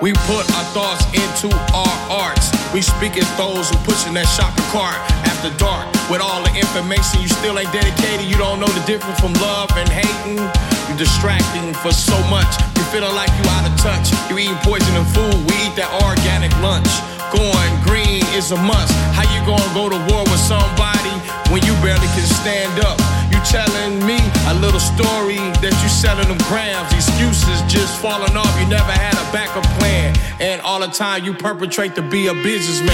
We put our thoughts into our arts. We speak as those who pushing that shopping cart after dark. With all the information, you still ain't dedicated. You don't know the difference from love and hating. You're distracting for so much. You feeling like you out of touch. You eating poison and food. We eat that organic lunch. Going green is a must. How you gonna go to war with somebody when you barely can stand up? You telling me a little story selling them grams. Excuses just falling off. You never had a backup plan. And all the time you perpetrate to be a businessman.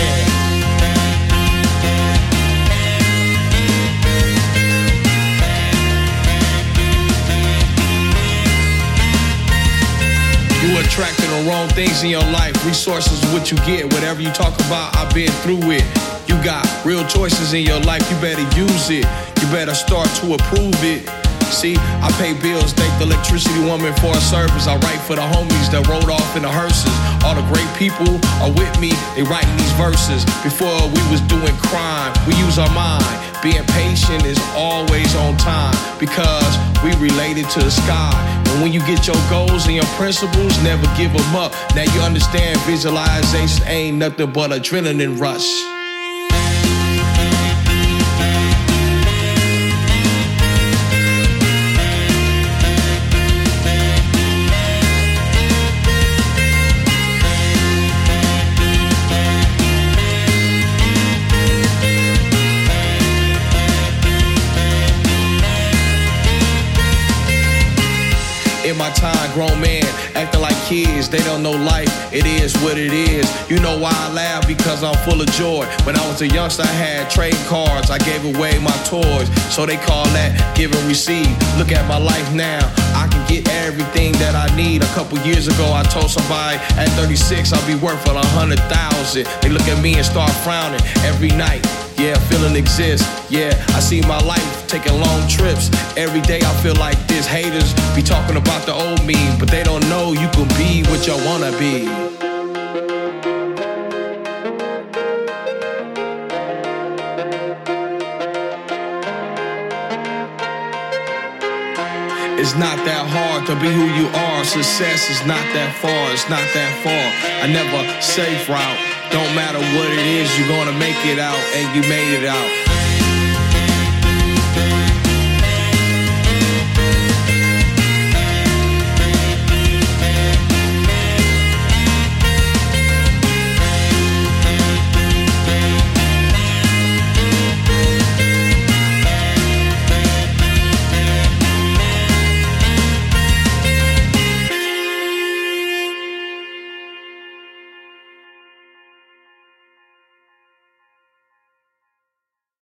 You attracting the wrong things in your life. Resources what you get. Whatever you talk about, I've been through it. You got real choices in your life. You better use it. You better start to approve it. See, I pay bills, thank the electricity woman for her service. I write for the homies that rode off in the hearses. All the great people are with me, they writing these verses. Before we was doing crime, we use our mind. Being patient is always on time because we related to the sky. And when you get your goals and your principles, never give them up. Now you understand visualization ain't nothing but adrenaline rush. Grown man acting like kids, they don't know life. It is what it is. You know why I laugh? Because I'm full of joy. When I was a youngster, I had trade cards. I gave away my toys. So they call that give and receive. Look at my life now. I can get everything that I need. A couple years ago, I told somebody at 36 I'll be worth a hundred thousand. They look at me and start frowning every night. Yeah, feeling exists. Yeah, I see my life taking long trips. Every day I feel like this. Haters be talking about the old me, but they don't know you can be what you wanna be. It's not that hard to be who you are. Success is not that far. It's not that far. I never safe route. Don't matter what it is, you're gonna make it out, and you made it out.